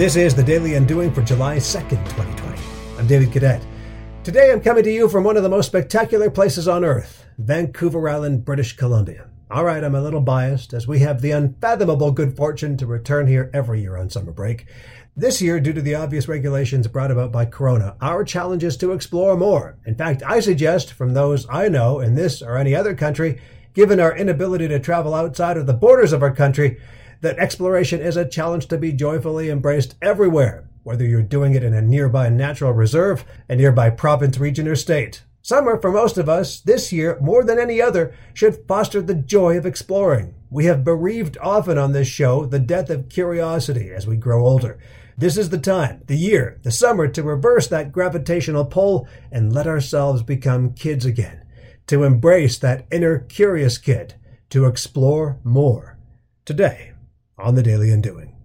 This is the Daily Undoing for July 2nd, 2020. I'm David Cadet. Today I'm coming to you from one of the most spectacular places on earth, Vancouver Island, British Columbia. All right, I'm a little biased as we have the unfathomable good fortune to return here every year on summer break. This year, due to the obvious regulations brought about by Corona, our challenge is to explore more. In fact, I suggest from those I know in this or any other country, given our inability to travel outside of the borders of our country, that exploration is a challenge to be joyfully embraced everywhere, whether you're doing it in a nearby natural reserve, a nearby province, region, or state. Summer, for most of us, this year, more than any other, should foster the joy of exploring. We have bereaved often on this show the death of curiosity as we grow older. This is the time, the year, the summer to reverse that gravitational pull and let ourselves become kids again, to embrace that inner curious kid, to explore more. Today, on the Daily Undoing.